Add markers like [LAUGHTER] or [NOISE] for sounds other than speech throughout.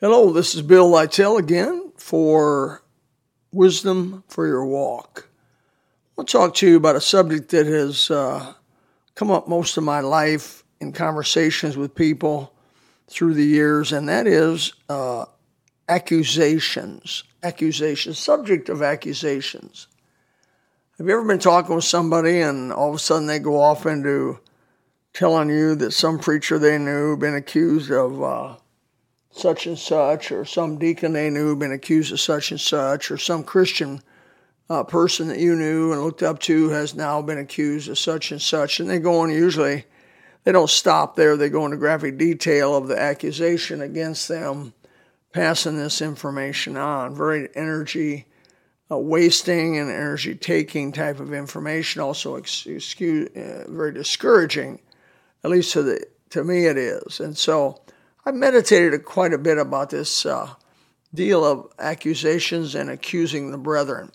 Hello, this is Bill Lytell again for Wisdom for Your Walk. I'll talk to you about a subject that has uh, come up most of my life in conversations with people through the years, and that is uh, accusations. Accusations, subject of accusations. Have you ever been talking with somebody and all of a sudden they go off into telling you that some preacher they knew been accused of uh, such and such, or some deacon they knew been accused of such and such, or some Christian uh, person that you knew and looked up to has now been accused of such and such. And they go on usually, they don't stop there, they go into graphic detail of the accusation against them, passing this information on. Very energy uh, wasting and energy taking type of information, also excuse, uh, very discouraging, at least to, the, to me it is. And so, I meditated quite a bit about this uh, deal of accusations and accusing the brethren.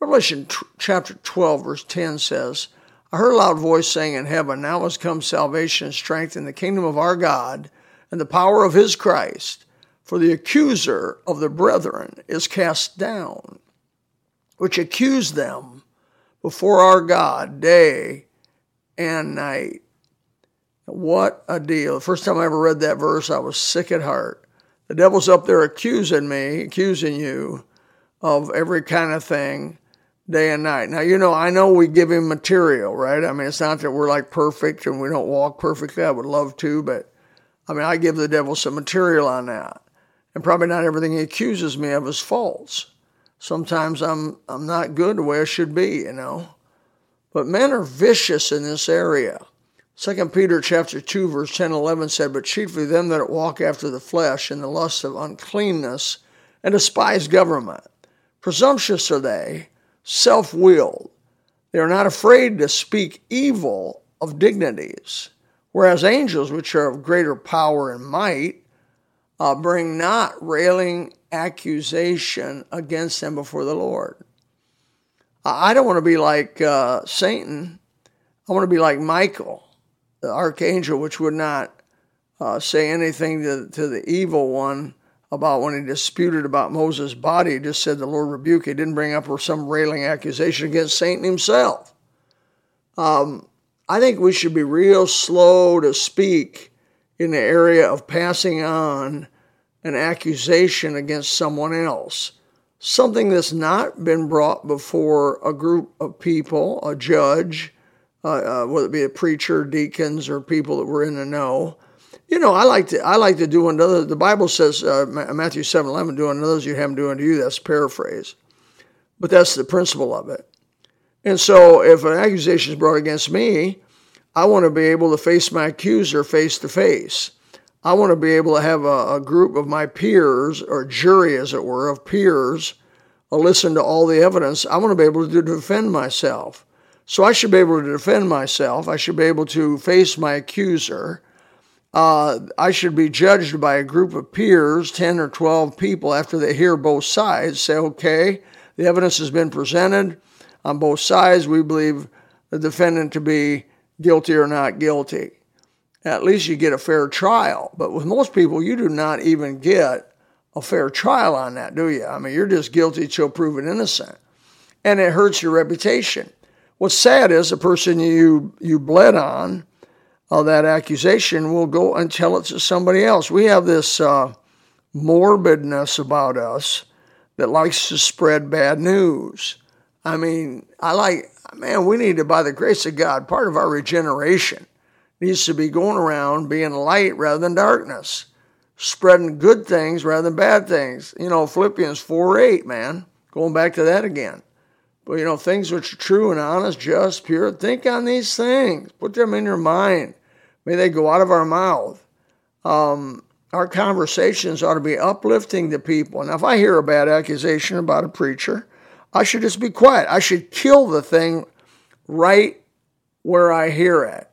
Revelation t- chapter 12, verse 10 says, I heard a loud voice saying in heaven, Now has come salvation and strength in the kingdom of our God and the power of his Christ, for the accuser of the brethren is cast down, which accused them before our God day and night. What a deal. The first time I ever read that verse, I was sick at heart. The devil's up there accusing me, accusing you of every kind of thing day and night. Now, you know, I know we give him material, right? I mean, it's not that we're like perfect and we don't walk perfectly. I would love to, but I mean, I give the devil some material on that. And probably not everything he accuses me of is false. Sometimes I'm I'm not good the way I should be, you know. But men are vicious in this area. Second Peter chapter 2 verse 10 11 said, But chiefly them that walk after the flesh in the lust of uncleanness and despise government. Presumptuous are they, self-willed. They are not afraid to speak evil of dignities, whereas angels, which are of greater power and might, uh, bring not railing accusation against them before the Lord. I don't want to be like uh, Satan. I want to be like Michael the archangel, which would not uh, say anything to, to the evil one about when he disputed about Moses' body. He just said the Lord rebuke. He didn't bring up some railing accusation against Satan himself. Um, I think we should be real slow to speak in the area of passing on an accusation against someone else. Something that's not been brought before a group of people, a judge, uh, uh, whether it be a preacher, deacons, or people that were in the know. You know, I like to I like to do another. The Bible says uh, Matthew seven eleven, do unto others you have them do unto you. That's paraphrase, but that's the principle of it. And so, if an accusation is brought against me, I want to be able to face my accuser face to face. I want to be able to have a, a, group of my peers, or jury, as it were, of peers, listen to all the evidence. I want to be able to defend myself. So I should be able to defend myself. I should be able to face my accuser. Uh, I should be judged by a group of peers, 10 or 12 people, after they hear both sides, say, okay, the evidence has been presented on both sides. We believe the defendant to be guilty or not guilty. At least you get a fair trial. But with most people, you do not even get a fair trial on that, do you? I mean, you're just guilty till proven innocent. And it hurts your reputation. What's sad is the person you you bled on uh, that accusation will go and tell it to somebody else. We have this uh, morbidness about us that likes to spread bad news. I mean, I like, man, we need to, by the grace of God, part of our regeneration needs to be going around being light rather than darkness, spreading good things rather than bad things. You know, Philippians 4 8, man, going back to that again. But you know, things which are true and honest, just, pure, think on these things. Put them in your mind. May they go out of our mouth. Um, our conversations ought to be uplifting to people. Now, if I hear a bad accusation about a preacher, I should just be quiet. I should kill the thing right where I hear it.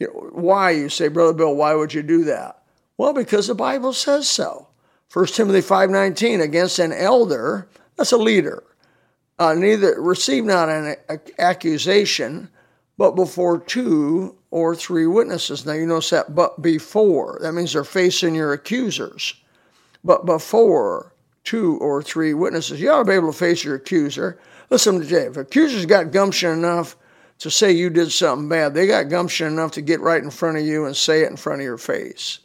You know, why, you say, Brother Bill, why would you do that? Well, because the Bible says so. 1 Timothy 5.19, against an elder, that's a leader uh, neither receive not an accusation, but before two or three witnesses. Now you notice that, but before. That means they're facing your accusers. but before two or three witnesses. You ought to be able to face your accuser. Listen to. If accuser's got gumption enough to say you did something bad, they got gumption enough to get right in front of you and say it in front of your face.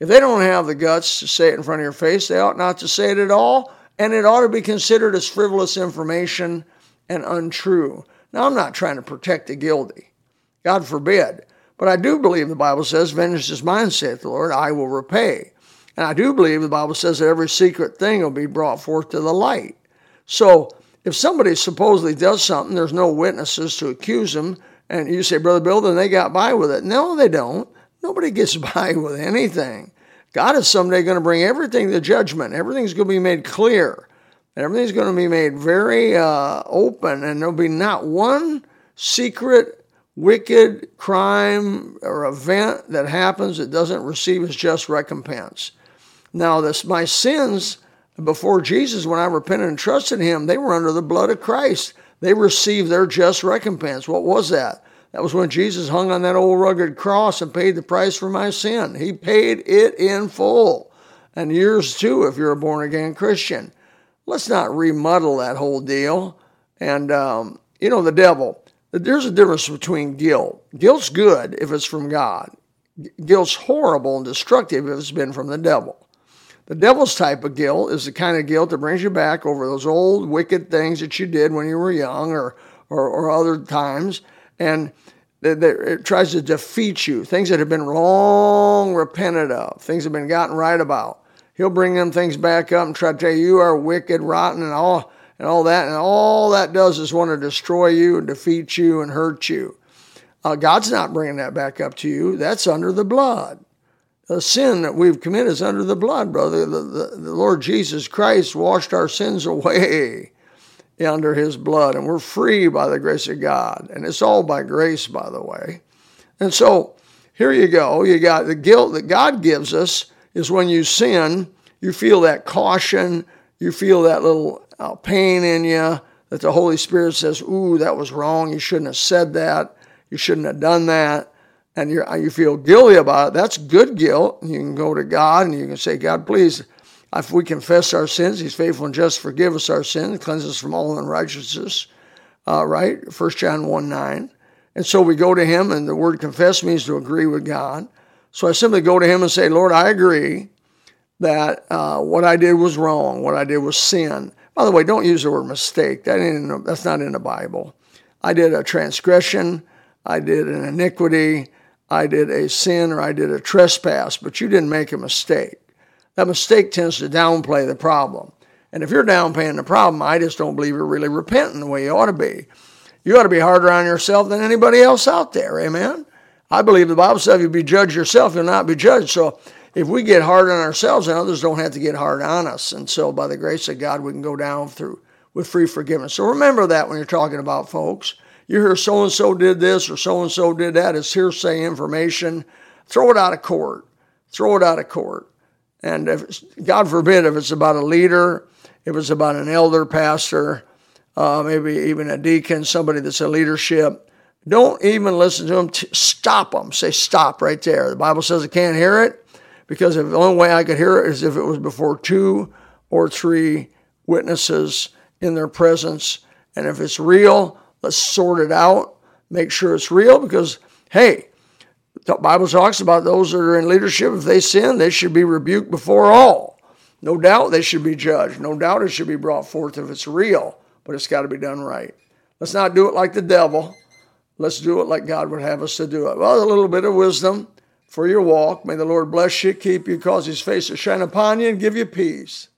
If they don't have the guts to say it in front of your face, they ought not to say it at all, and it ought to be considered as frivolous information and untrue. Now, I'm not trying to protect the guilty. God forbid. But I do believe the Bible says, Vengeance is mine, saith the Lord, I will repay. And I do believe the Bible says that every secret thing will be brought forth to the light. So if somebody supposedly does something, there's no witnesses to accuse them, and you say, Brother Bill, then they got by with it. No, they don't. Nobody gets [LAUGHS] by with anything. God is someday going to bring everything to judgment. Everything's going to be made clear. Everything's going to be made very uh, open, and there'll be not one secret, wicked crime or event that happens that doesn't receive its just recompense. Now, this my sins before Jesus, when I repented and trusted Him, they were under the blood of Christ. They received their just recompense. What was that? That was when Jesus hung on that old rugged cross and paid the price for my sin. He paid it in full. And yours too, if you're a born again Christian. Let's not remuddle that whole deal. And, um, you know, the devil, there's a difference between guilt. Guilt's good if it's from God, guilt's horrible and destructive if it's been from the devil. The devil's type of guilt is the kind of guilt that brings you back over those old wicked things that you did when you were young or, or, or other times. And it tries to defeat you. Things that have been long repented of, things that have been gotten right about. He'll bring them things back up and try to tell you you are wicked, rotten, and all and all that. And all that does is want to destroy you and defeat you and hurt you. Uh, God's not bringing that back up to you. That's under the blood the sin that we've committed is under the blood, brother. The, the, the, Lord Jesus Christ washed our sins away under his blood, and we're free by the grace of God. And it's all by grace, by the way. And so here you go. You got the guilt that God gives us is when you sin, you feel that caution, you feel that little uh, pain in you that the Holy Spirit says, Ooh, that was wrong. You shouldn't have said that. You shouldn't have done that and you you feel guilty about it, that's good guilt. You can go to God and you can say, God, please, if we confess our sins, He's faithful and just forgive us our sins, cleanse us from all unrighteousness. Uh, right? 1 John 1 9. And so we go to Him, and the word confess means to agree with God. So I simply go to Him and say, Lord, I agree that uh, what I did was wrong, what I did was sin. By the way, don't use the word mistake. That ain't that's not in the Bible. I did a transgression. I did an iniquity. I did a sin or I did a trespass, but you didn't make a mistake. That mistake tends to downplay the problem. And if you're downplaying the problem, I just don't believe you're really repenting the way you ought to be. You ought to be harder on yourself than anybody else out there. Amen. I believe the Bible says if you be judged yourself, you'll not be judged. So if we get hard on ourselves, then others don't have to get hard on us. And so by the grace of God, we can go down through with free forgiveness. So remember that when you're talking about folks you hear so and so did this or so and so did that. It's hearsay information. Throw it out of court. Throw it out of court. And if God forbid, if it's about a leader, if it's about an elder pastor, uh, maybe even a deacon, somebody that's a leadership, don't even listen to them. Stop them. Say stop right there. The Bible says I can't hear it because the only way I could hear it is if it was before two or three witnesses in their presence. And if it's real, Let's sort it out, make sure it's real because, hey, the Bible talks about those that are in leadership. If they sin, they should be rebuked before all. No doubt they should be judged. No doubt it should be brought forth if it's real, but it's got to be done right. Let's not do it like the devil. Let's do it like God would have us to do it. Well, a little bit of wisdom for your walk. May the Lord bless you, keep you, cause his face to shine upon you, and give you peace.